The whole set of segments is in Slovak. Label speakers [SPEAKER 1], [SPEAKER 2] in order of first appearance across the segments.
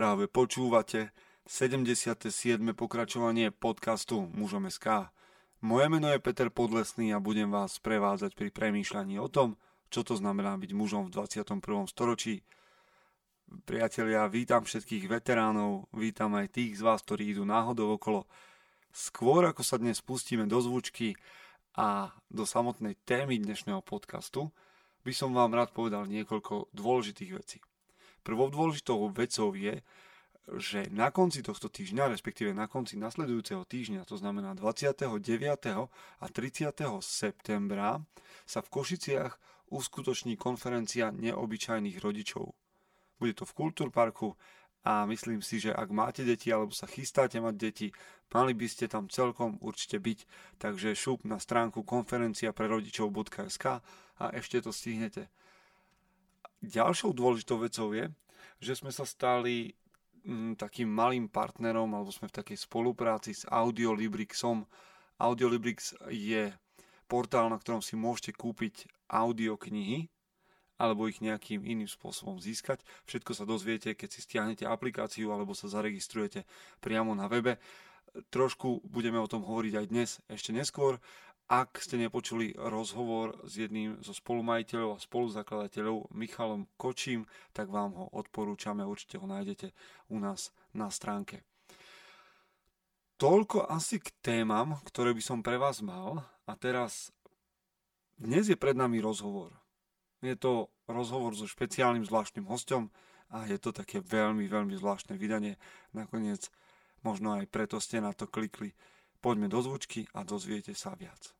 [SPEAKER 1] Práve počúvate 77. pokračovanie podcastu Mužom SK. Moje meno je Peter Podlesný a budem vás prevádzať pri premýšľaní o tom, čo to znamená byť mužom v 21. storočí. Priatelia, vítam všetkých veteránov, vítam aj tých z vás, ktorí idú náhodou okolo. Skôr ako sa dnes pustíme do zvučky a do samotnej témy dnešného podcastu, by som vám rád povedal niekoľko dôležitých vecí. Prvou dôležitou vecou je, že na konci tohto týždňa, respektíve na konci nasledujúceho týždňa, to znamená 29. a 30. septembra, sa v Košiciach uskutoční konferencia neobyčajných rodičov. Bude to v Kultúrparku a myslím si, že ak máte deti alebo sa chystáte mať deti, mali by ste tam celkom určite byť. Takže šup na stránku konferencia pre rodičov.sk a ešte to stihnete. Ďalšou dôležitou vecou je, že sme sa stali mm, takým malým partnerom, alebo sme v takej spolupráci s Audiolibrixom. Audiolibrix je portál, na ktorom si môžete kúpiť audioknihy, alebo ich nejakým iným spôsobom získať. Všetko sa dozviete, keď si stiahnete aplikáciu alebo sa zaregistrujete priamo na webe. Trošku budeme o tom hovoriť aj dnes, ešte neskôr. Ak ste nepočuli rozhovor s jedným zo spolumajiteľov a spoluzakladateľov Michalom Kočím, tak vám ho odporúčame, určite ho nájdete u nás na stránke. Toľko asi k témam, ktoré by som pre vás mal a teraz dnes je pred nami rozhovor. Je to rozhovor so špeciálnym zvláštnym hostom a je to také veľmi, veľmi zvláštne vydanie. Nakoniec možno aj preto ste na to klikli. Poďme do zvučky a dozviete sa viac.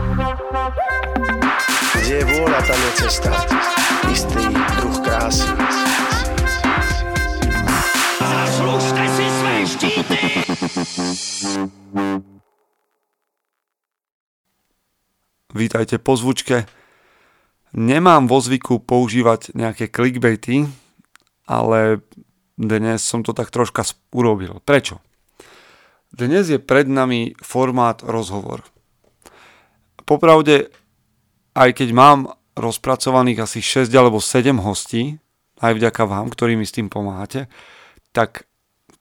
[SPEAKER 2] Kde je vôľa, tam je cesta. Istý druh krásy.
[SPEAKER 3] Zaslužte si své štíty!
[SPEAKER 1] Vítajte po zvučke. Nemám vo zvyku používať nejaké clickbaity, ale dnes som to tak troška urobil. Prečo? Dnes je pred nami formát rozhovor. Popravde, aj keď mám rozpracovaných asi 6 alebo 7 hostí, aj vďaka vám, ktorí mi s tým pomáhate, tak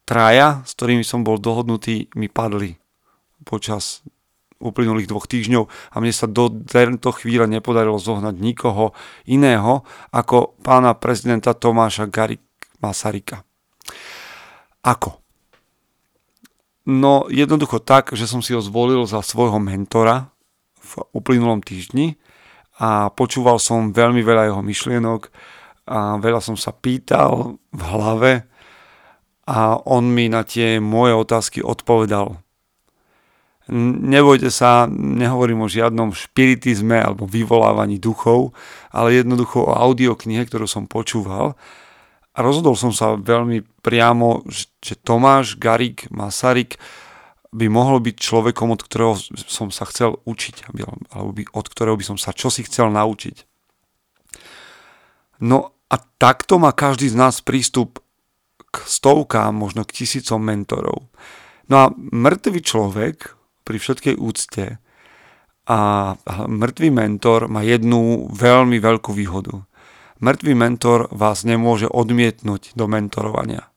[SPEAKER 1] traja, s ktorými som bol dohodnutý, mi padli počas uplynulých dvoch týždňov a mne sa do tejto chvíle nepodarilo zohnať nikoho iného ako pána prezidenta Tomáša Garik Masarika. Ako? No jednoducho tak, že som si ho zvolil za svojho mentora v uplynulom týždni a počúval som veľmi veľa jeho myšlienok a veľa som sa pýtal v hlave a on mi na tie moje otázky odpovedal Nebojte sa, nehovorím o žiadnom špiritizme alebo vyvolávaní duchov, ale jednoducho o audioknihe, ktorú som počúval. A rozhodol som sa veľmi priamo, že Tomáš Garik Masaryk by mohol byť človekom, od ktorého som sa chcel učiť, alebo by, od ktorého by som sa čosi chcel naučiť. No a takto má každý z nás prístup k stovkám, možno k tisícom mentorov. No a mŕtvý človek pri všetkej úcte a mŕtvý mentor má jednu veľmi veľkú výhodu. Mŕtvý mentor vás nemôže odmietnúť do mentorovania.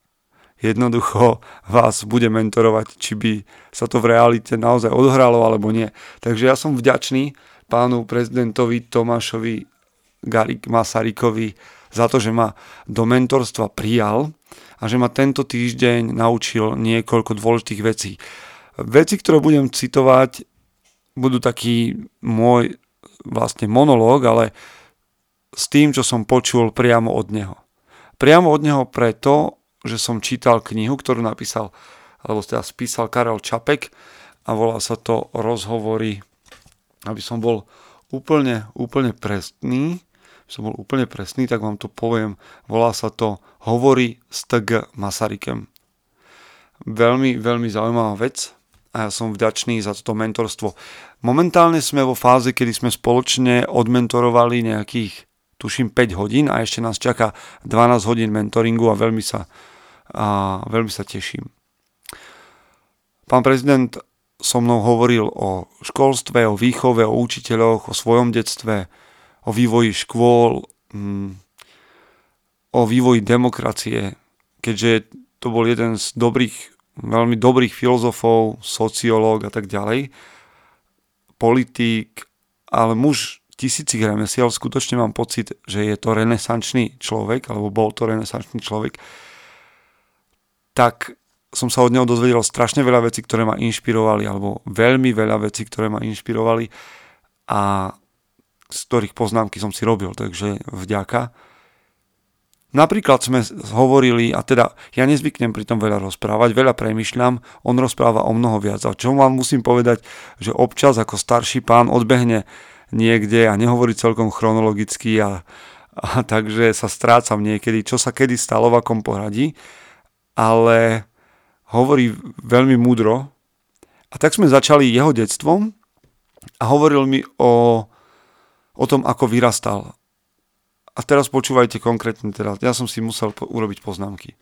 [SPEAKER 1] Jednoducho vás bude mentorovať, či by sa to v realite naozaj odhralo alebo nie. Takže ja som vďačný pánu prezidentovi Tomášovi Garik Masarikovi za to, že ma do mentorstva prijal a že ma tento týždeň naučil niekoľko dôležitých vecí. Veci, ktoré budem citovať, budú taký môj vlastne monológ, ale s tým, čo som počul priamo od neho. Priamo od neho preto, že som čítal knihu, ktorú napísal, alebo teda spísal Karel Čapek a volá sa to Rozhovory, aby som bol úplne, úplne presný, som bol úplne presný, tak vám to poviem, volá sa to Hovory s TG Masarykem. Veľmi, veľmi zaujímavá vec, a ja som vďačný za toto mentorstvo. Momentálne sme vo fáze, kedy sme spoločne odmentorovali nejakých, tuším, 5 hodín a ešte nás čaká 12 hodín mentoringu a veľmi sa, a veľmi sa teším. Pán prezident so mnou hovoril o školstve, o výchove, o učiteľoch, o svojom detstve, o vývoji škôl, mm, o vývoji demokracie, keďže to bol jeden z dobrých veľmi dobrých filozofov, sociológ a tak ďalej, politík, ale muž tisícich remesiel, skutočne mám pocit, že je to renesančný človek, alebo bol to renesančný človek, tak som sa od neho dozvedel strašne veľa vecí, ktoré ma inšpirovali, alebo veľmi veľa vecí, ktoré ma inšpirovali a z ktorých poznámky som si robil, takže vďaka. Napríklad sme hovorili, a teda ja nezvyknem pri tom veľa rozprávať, veľa premyšľam, on rozpráva o mnoho viac. A čo vám musím povedať, že občas ako starší pán odbehne niekde a nehovorí celkom chronologicky a, a takže sa strácam niekedy, čo sa kedy stalo v akom poradí, ale hovorí veľmi múdro. A tak sme začali jeho detstvom a hovoril mi o, o tom, ako vyrastal a teraz počúvajte konkrétne, teda, ja som si musel po- urobiť poznámky.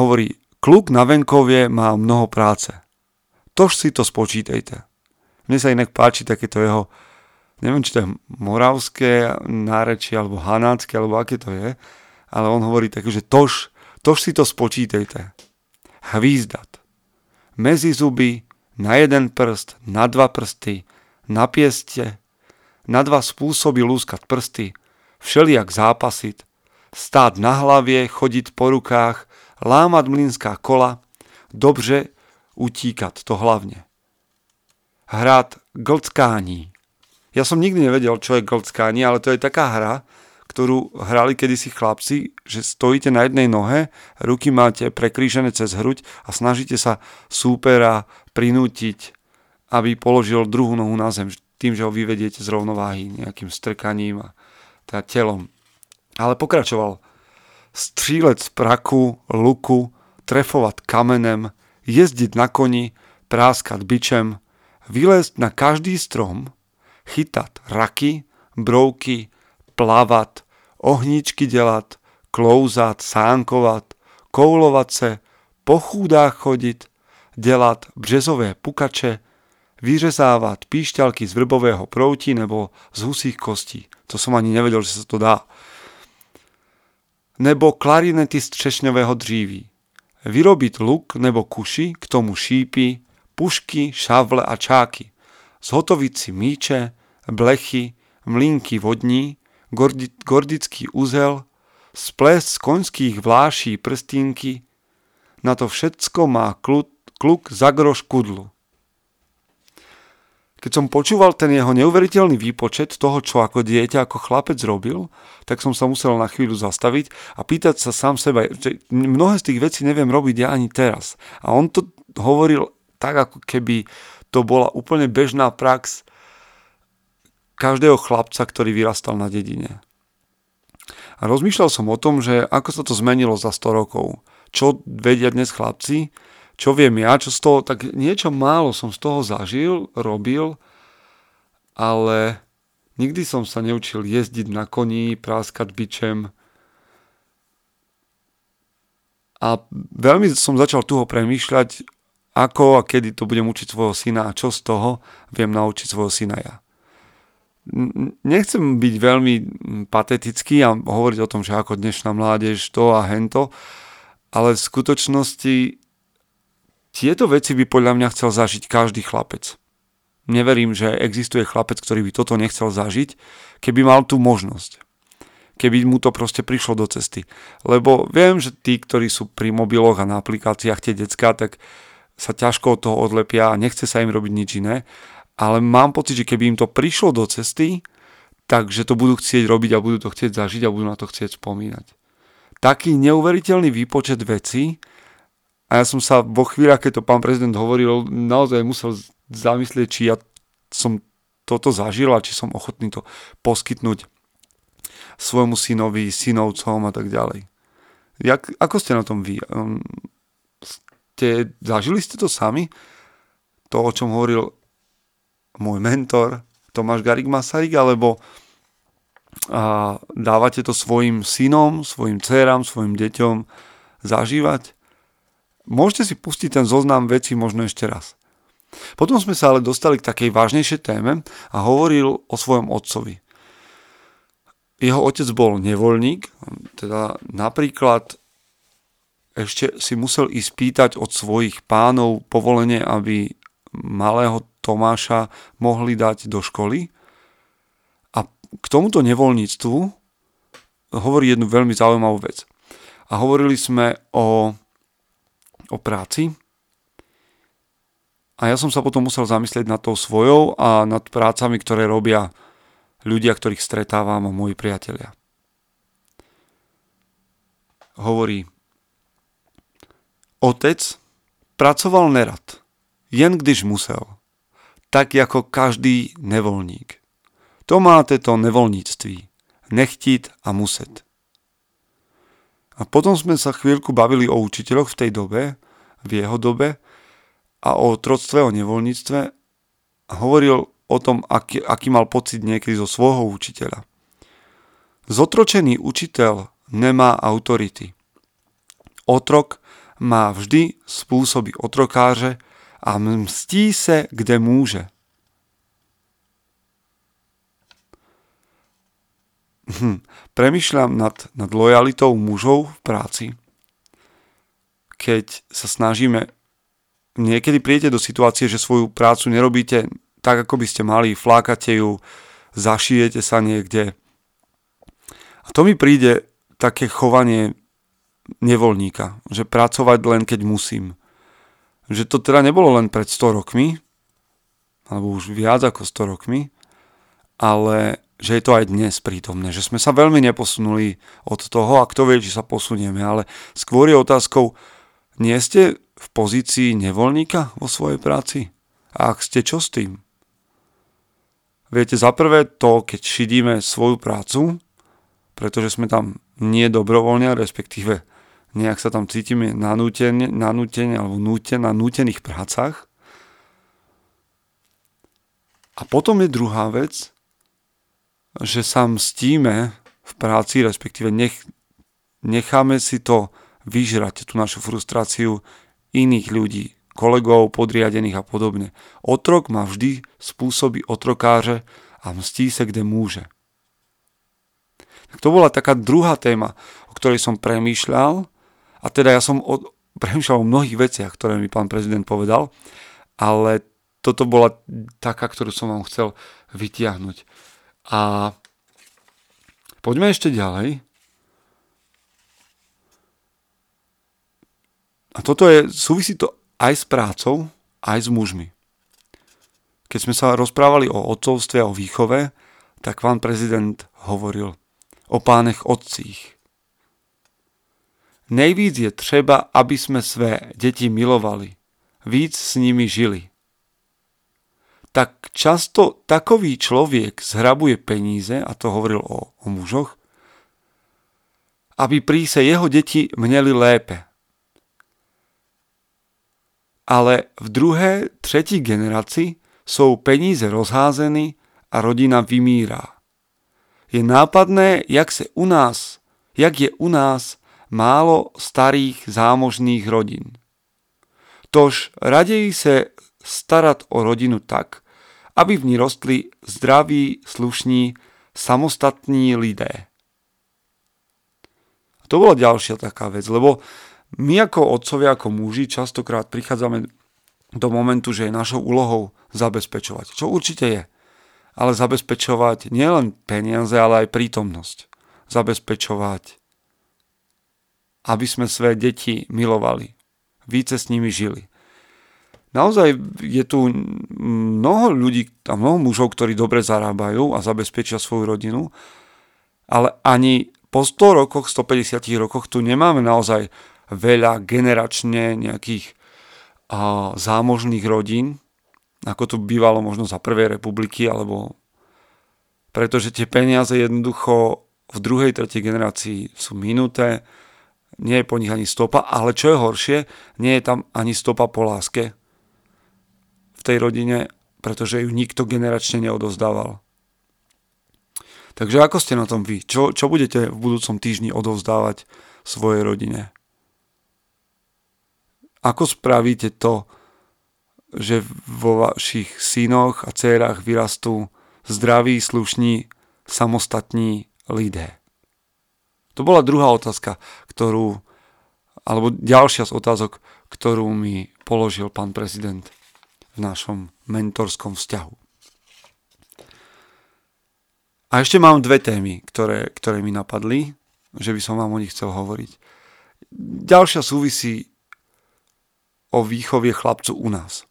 [SPEAKER 1] Hovorí, kluk na venkovie má mnoho práce. Tož si to spočítejte. Mne sa inak páči takéto jeho, neviem, či to je moravské nárečie, alebo hanácké, alebo aké to je, ale on hovorí tak, že tož, tož si to spočítejte. Hvízdat. Mezi zuby, na jeden prst, na dva prsty, na pieste, na dva spôsoby lúskať prsty, všelijak zápasiť, stáť na hlavie, chodiť po rukách, lámať mlinská kola, dobře utíkať, to hlavne. Hrát glckání. Ja som nikdy nevedel, čo je glckání, ale to je taká hra, ktorú hrali kedysi chlapci, že stojíte na jednej nohe, ruky máte prekrížené cez hruď a snažíte sa súpera prinútiť, aby položil druhú nohu na zem, tým, že ho vyvediete z rovnováhy nejakým strkaním a teda telom. Ale pokračoval. Střílet z praku, luku, trefovať kamenem, jezdiť na koni, práskať bičem, vylezť na každý strom, chytať raky, brouky, plavat, ohníčky delat, klouzat, sánkovat, koulovať se, po chúdách chodit, dělat březové pukače, vyřezávat píšťalky z vrbového prouti nebo z husích kostí. To som ani nevedel, že sa to dá. Nebo klarinety z třešňového dříví. Vyrobiť luk nebo kuši, k tomu šípy, pušky, šavle a čáky. Zhotoviť si míče, blechy, mlínky vodní, gordi, gordický úzel, splést z koňských vláší prstínky, na to všetko má kluk, kluk za groš kudlu. Keď som počúval ten jeho neuveriteľný výpočet toho, čo ako dieťa, ako chlapec robil, tak som sa musel na chvíľu zastaviť a pýtať sa sám seba, že mnohé z tých vecí neviem robiť ja ani teraz. A on to hovoril tak, ako keby to bola úplne bežná prax každého chlapca, ktorý vyrastal na dedine. A rozmýšľal som o tom, že ako sa to zmenilo za 100 rokov. Čo vedia dnes chlapci, čo viem ja, čo z toho, tak niečo málo som z toho zažil, robil, ale nikdy som sa neučil jezdiť na koní, práskať bičem. A veľmi som začal tuho premýšľať, ako a kedy to budem učiť svojho syna a čo z toho viem naučiť svojho syna ja. Nechcem byť veľmi patetický a hovoriť o tom, že ako dnešná mládež to a hento, ale v skutočnosti tieto veci by podľa mňa chcel zažiť každý chlapec. Neverím, že existuje chlapec, ktorý by toto nechcel zažiť, keby mal tú možnosť. Keby mu to proste prišlo do cesty. Lebo viem, že tí, ktorí sú pri mobiloch a na aplikáciách tie decka, tak sa ťažko od toho odlepia a nechce sa im robiť nič iné. Ale mám pocit, že keby im to prišlo do cesty, takže to budú chcieť robiť a budú to chcieť zažiť a budú na to chcieť spomínať. Taký neuveriteľný výpočet vecí, a ja som sa vo chvíľach, keď to pán prezident hovoril, naozaj musel zamyslieť, či ja som toto zažil a či som ochotný to poskytnúť svojmu synovi, synovcom a tak ďalej. Jak, ako ste na tom vy? Um, ste, zažili ste to sami? to, o čom hovoril môj mentor Tomáš Garik Masaryk, alebo a dávate to svojim synom, svojim dcerám, svojim deťom zažívať. Môžete si pustiť ten zoznam veci možno ešte raz. Potom sme sa ale dostali k takej vážnejšej téme a hovoril o svojom otcovi. Jeho otec bol nevoľník, teda napríklad ešte si musel ísť pýtať od svojich pánov povolenie, aby malého Tomáša mohli dať do školy. A k tomuto nevoľníctvu hovorí jednu veľmi zaujímavú vec. A hovorili sme o, o práci. A ja som sa potom musel zamyslieť nad tou svojou a nad prácami, ktoré robia ľudia, ktorých stretávam moji priatelia. Hovorí, otec pracoval nerad, jen když musel, tak jako každý nevolník. To máte to nevolníctví, nechtiť a muset. A potom sme sa chvíľku bavili o učiteľoch v tej dobe, v jeho dobe a o troctve, o nevoľníctve a hovoril o tom, aký, aký mal pocit niekedy zo svojho učiteľa. Zotročený učiteľ nemá autority. Otrok má vždy spôsoby otrokáře a mstí se, kde môže. Hm. Premýšľam nad, nad lojalitou mužov v práci, keď sa snažíme niekedy príjete do situácie, že svoju prácu nerobíte tak, ako by ste mali, flákate ju, zašijete sa niekde. A to mi príde také chovanie nevoľníka, že pracovať len keď musím. Že to teda nebolo len pred 100 rokmi, alebo už viac ako 100 rokmi, ale že je to aj dnes prítomné, že sme sa veľmi neposunuli od toho a kto vie, či sa posunieme, ale skôr je otázkou, nie ste v pozícii nevoľníka vo svojej práci? A ak ste, čo s tým? Viete, za prvé to, keď šidíme svoju prácu, pretože sme tam nie dobrovoľne, respektíve nejak sa tam cítime nanútene, nanútene alebo nútene, na nútených prácach. A potom je druhá vec, že sa mstíme v práci, respektíve nech, necháme si to vyžrať, tú našu frustráciu iných ľudí, kolegov, podriadených a podobne. Otrok má vždy spôsoby otrokáře a mstí sa, kde môže. Tak to bola taká druhá téma, o ktorej som premýšľal a teda ja som o, premýšľal o mnohých veciach, ktoré mi pán prezident povedal, ale toto bola taká, ktorú som vám chcel vytiahnuť. A poďme ešte ďalej. A toto je, súvisí to aj s prácou, aj s mužmi. Keď sme sa rozprávali o otcovstve a o výchove, tak pán prezident hovoril o pánech otcích. Nejvíc je třeba, aby sme své deti milovali, víc s nimi žili. Tak často takový človek zhrabuje peníze, a to hovoril o, o mužoch, aby príse jeho deti mneli lépe, ale v druhé, tretí generácii sú peníze rozházeny a rodina vymírá. Je nápadné, jak, se u nás, jak je u nás málo starých zámožných rodín. Tož raději se starat o rodinu tak, aby v ní rostli zdraví, slušní, samostatní lidé. A to bola ďalšia taká vec, lebo my ako otcovia, ako muži častokrát prichádzame do momentu, že je našou úlohou zabezpečovať. Čo určite je. Ale zabezpečovať nielen peniaze, ale aj prítomnosť. Zabezpečovať, aby sme svoje deti milovali. Více s nimi žili. Naozaj je tu mnoho ľudí a mnoho mužov, ktorí dobre zarábajú a zabezpečia svoju rodinu, ale ani po 100 rokoch, 150 rokoch tu nemáme naozaj veľa generačne nejakých a, zámožných rodín, ako to bývalo možno za prvej republiky, alebo pretože tie peniaze jednoducho v druhej, tretej generácii sú minuté, nie je po nich ani stopa, ale čo je horšie, nie je tam ani stopa po láske. V tej rodine, pretože ju nikto generačne neodovzdával. Takže ako ste na tom vy? Čo, čo budete v budúcom týždni odovzdávať svojej rodine? Ako spravíte to, že vo vašich synoch a dcerách vyrastú zdraví, slušní, samostatní lidé? To bola druhá otázka, ktorú, alebo ďalšia z otázok, ktorú mi položil pán prezident v našom mentorskom vzťahu. A ešte mám dve témy, ktoré, ktoré mi napadli, že by som vám o nich chcel hovoriť. Ďalšia súvisí o výchovie chlapcu u nás.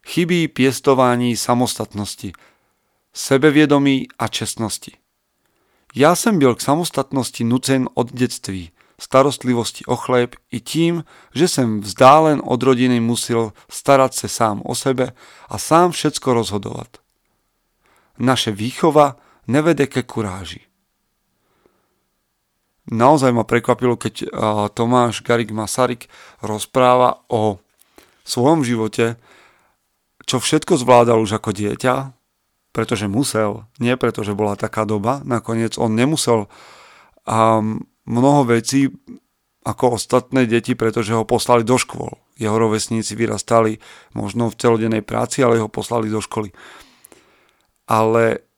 [SPEAKER 1] Chybí piestování samostatnosti, sebevědomí a čestnosti. Já jsem byl k samostatnosti nucen od dětství, starostlivosti o chléb i tím, že jsem vzdálen od rodiny musel starat se sám o sebe a sám všecko rozhodovat. Naše výchova nevede ke kuráži. Naozaj ma prekvapilo, keď Tomáš Garik Masaryk rozpráva o svojom živote, čo všetko zvládal už ako dieťa, pretože musel, nie preto, že bola taká doba. Nakoniec on nemusel um, mnoho vecí ako ostatné deti, pretože ho poslali do škôl. Jeho rovesníci vyrastali možno v celodennej práci, ale ho poslali do školy. Ale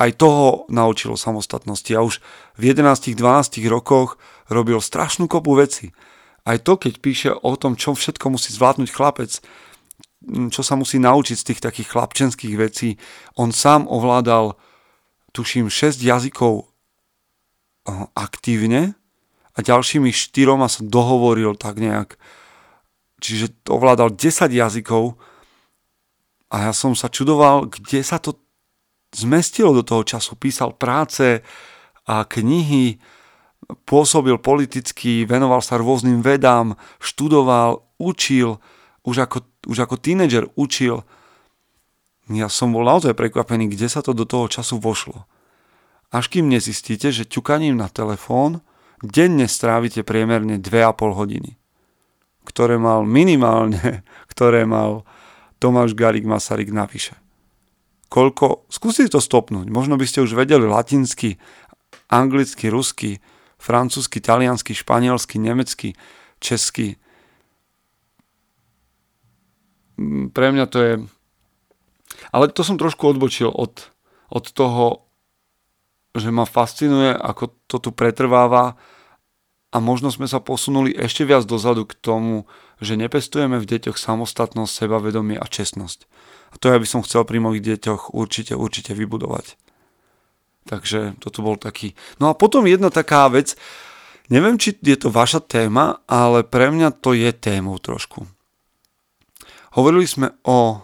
[SPEAKER 1] aj toho naučilo samostatnosti. A už v 11-12 rokoch robil strašnú kopu veci. Aj to, keď píše o tom, čo všetko musí zvládnuť chlapec, čo sa musí naučiť z tých takých chlapčenských vecí. On sám ovládal, tuším, 6 jazykov aktívne a ďalšími štyroma sa dohovoril tak nejak. Čiže ovládal 10 jazykov a ja som sa čudoval, kde sa to zmestilo do toho času. Písal práce a knihy, pôsobil politicky, venoval sa rôznym vedám, študoval, učil, už ako, už ako tínedžer učil. Ja som bol naozaj prekvapený, kde sa to do toho času vošlo. Až kým nezistíte, že ťukaním na telefón denne strávite priemerne 2,5 hodiny, ktoré mal minimálne, ktoré mal Tomáš Garik Masaryk navyše. Koľko, skúste to stopnúť, možno by ste už vedeli latinsky, anglicky, rusky, francúzsky, taliansky, španielsky, nemecky, česky, pre mňa to je... Ale to som trošku odbočil od, od toho, že ma fascinuje, ako to tu pretrváva a možno sme sa posunuli ešte viac dozadu k tomu, že nepestujeme v deťoch samostatnosť, sebavedomie a čestnosť. A to ja by som chcel pri mojich deťoch určite, určite vybudovať. Takže toto bol taký... No a potom jedna taká vec, neviem, či je to vaša téma, ale pre mňa to je témou trošku. Hovorili sme o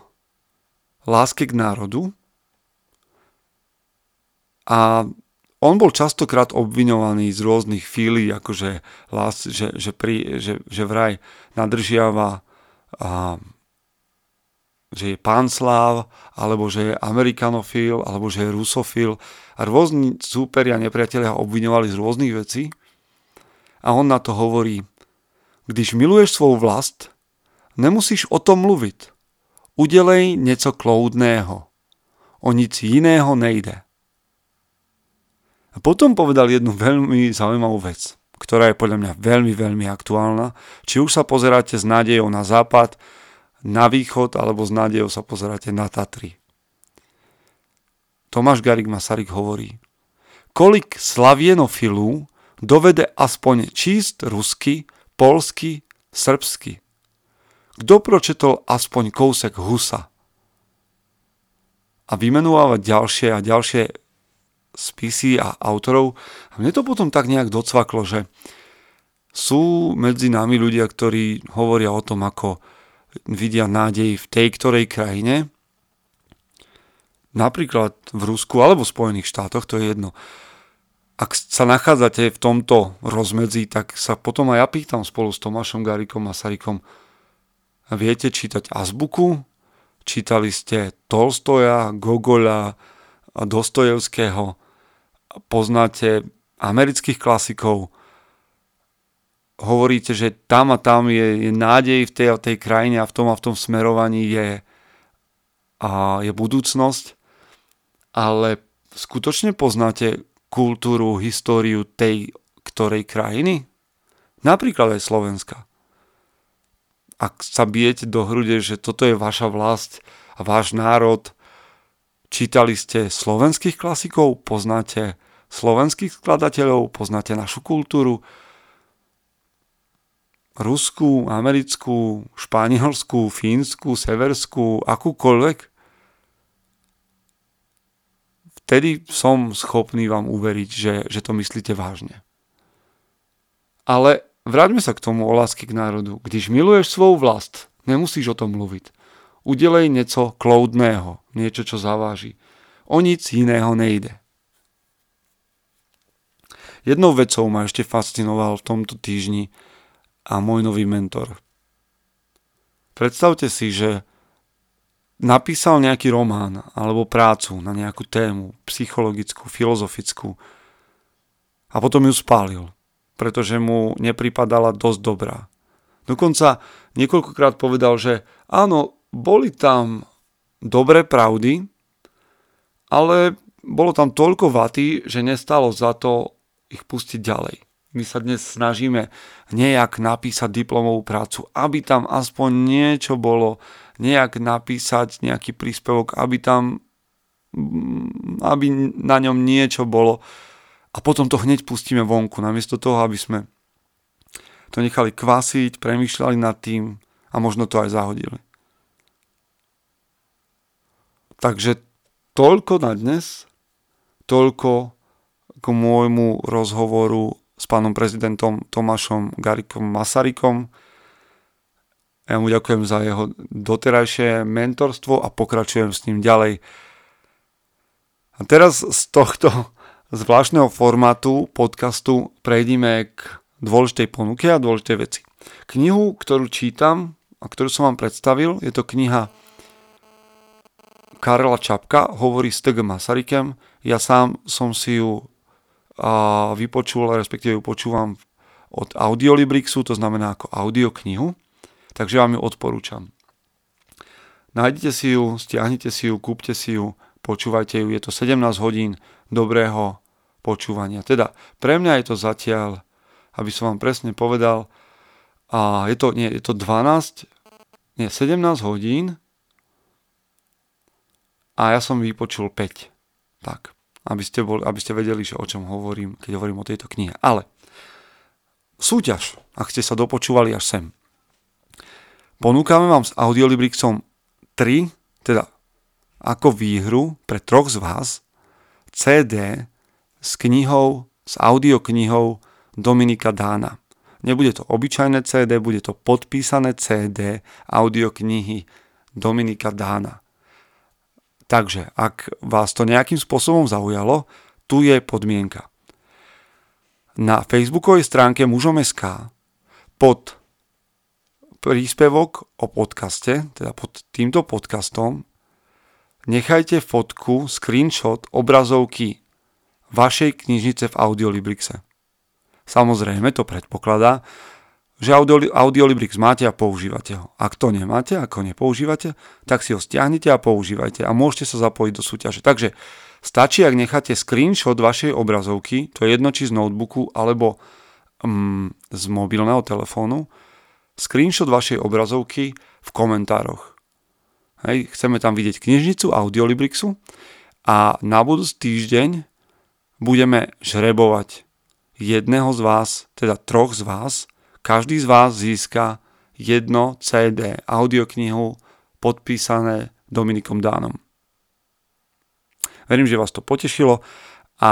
[SPEAKER 1] láske k národu a on bol častokrát obviňovaný z rôznych fílí, akože lás, že, že, pri, že, že vraj nadržiava a, že je pánsláv, alebo že je amerikanofil, alebo že je rusofil. A rôzni súperi a nepriatelia ho obviňovali z rôznych vecí. A on na to hovorí, když miluješ svou vlast, Nemusíš o tom mluvit. Udělej něco kloudného. O nic jiného nejde. A potom povedal jednu veľmi zaujímavú vec, ktorá je podľa mňa veľmi, veľmi aktuálna. Či už sa pozeráte s nádejou na západ, na východ, alebo s nádejou sa pozeráte na Tatry. Tomáš Garik Masaryk hovorí, kolik slavienofilů dovede aspoň číst rusky, polsky, srbsky. Kto pročetol aspoň kousek Husa? A vymenúvať ďalšie a ďalšie spisy a autorov. A mne to potom tak nejak docvaklo, že sú medzi nami ľudia, ktorí hovoria o tom, ako vidia nádej v tej ktorej krajine, napríklad v Rusku alebo v Spojených štátoch, to je jedno. Ak sa nachádzate v tomto rozmedzi, tak sa potom aj ja pýtam spolu s Tomášom Garikom a Sarikom, viete čítať azbuku, čítali ste Tolstoja, Gogola, Dostojevského, poznáte amerických klasikov, hovoríte, že tam a tam je, je nádej v tej tej krajine a v tom a v tom smerovaní je, a je budúcnosť, ale skutočne poznáte kultúru, históriu tej ktorej krajiny? Napríklad aj Slovenska. Ak sa bijete do hrude, že toto je vaša vlast a váš národ, čítali ste slovenských klasikov, poznáte slovenských skladateľov, poznáte našu kultúru, ruskú, americkú, španielskú, fínsku, severskú, akúkoľvek, vtedy som schopný vám uveriť, že, že to myslíte vážne. Ale vráťme sa k tomu o lásky k národu. Když miluješ svoju vlast, nemusíš o tom mluviť. Udelej niečo kloudného, niečo, čo zaváži. O nic iného nejde. Jednou vecou ma ešte fascinoval v tomto týždni a môj nový mentor. Predstavte si, že napísal nejaký román alebo prácu na nejakú tému, psychologickú, filozofickú a potom ju spálil, pretože mu nepripadala dosť dobrá. Dokonca niekoľkokrát povedal, že áno, boli tam dobré pravdy, ale bolo tam toľko vaty, že nestalo za to ich pustiť ďalej. My sa dnes snažíme nejak napísať diplomovú prácu, aby tam aspoň niečo bolo, nejak napísať nejaký príspevok, aby tam aby na ňom niečo bolo a potom to hneď pustíme vonku, namiesto toho, aby sme to nechali kvasiť, premýšľali nad tým a možno to aj zahodili. Takže toľko na dnes, toľko k môjmu rozhovoru s pánom prezidentom Tomášom Garikom Masarykom. Ja mu ďakujem za jeho doterajšie mentorstvo a pokračujem s ním ďalej. A teraz z tohto zvláštneho formátu podcastu prejdime k dôležitej ponuke a dôležitej veci. Knihu, ktorú čítam a ktorú som vám predstavil, je to kniha Karla Čapka, hovorí s T.G. Masarykem. Ja sám som si ju a vypočul, respektíve ju počúvam od Audiolibrixu, to znamená ako audioknihu, takže vám ju odporúčam. Nájdete si ju, stiahnite si ju, kúpte si ju, počúvajte ju, je to 17 hodín dobrého počúvania. Teda pre mňa je to zatiaľ, aby som vám presne povedal, a je to, nie, je to 12, nie, 17 hodín a ja som vypočul 5. Tak aby ste, boli, aby ste vedeli, že o čom hovorím, keď hovorím o tejto knihe. Ale súťaž, ak ste sa dopočúvali až sem. Ponúkame vám s Audiolibrixom 3, teda ako výhru pre troch z vás CD s knihou, s audioknihou Dominika Dána. Nebude to obyčajné CD, bude to podpísané CD audioknihy Dominika Dána. Takže ak vás to nejakým spôsobom zaujalo, tu je podmienka. Na facebookovej stránke mužom.sk pod príspevok o podcaste, teda pod týmto podcastom, nechajte fotku, screenshot obrazovky vašej knižnice v Audiolibrixe. Samozrejme to predpokladá, že Audio, Audiolibrix máte a používate ho. Ak to nemáte, ako nepoužívate, tak si ho stiahnite a používajte a môžete sa zapojiť do súťaže. Takže stačí, ak necháte screenshot vašej obrazovky, to je jedno či z notebooku alebo mm, z mobilného telefónu, screenshot vašej obrazovky v komentároch. Hej, chceme tam vidieť knižnicu Audiolibrixu a na budúci týždeň budeme žrebovať jedného z vás, teda troch z vás, každý z vás získa jedno CD audioknihu podpísané Dominikom Dánom. Verím, že vás to potešilo a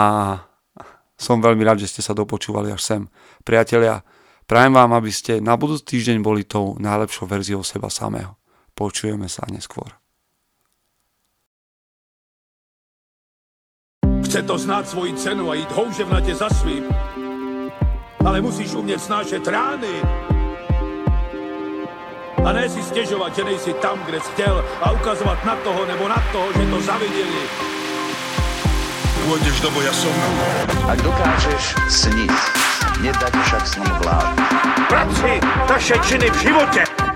[SPEAKER 1] som veľmi rád, že ste sa dopočúvali až sem. Priatelia, prajem vám, aby ste na budúci týždeň boli tou najlepšou verziou seba samého. Počujeme sa neskôr.
[SPEAKER 4] Chce to znáť svoji cenu a ísť houževnate za svým ale musíš umět snášet rány. A ne si stěžovat, že nejsi tam, kde jsi chtěl a ukazovat na toho nebo na toho, že to zaviděli. Pôjdeš do boja som.
[SPEAKER 5] Ak dokážeš sniť, nedať však snom vlád.
[SPEAKER 4] Práci taše činy v životě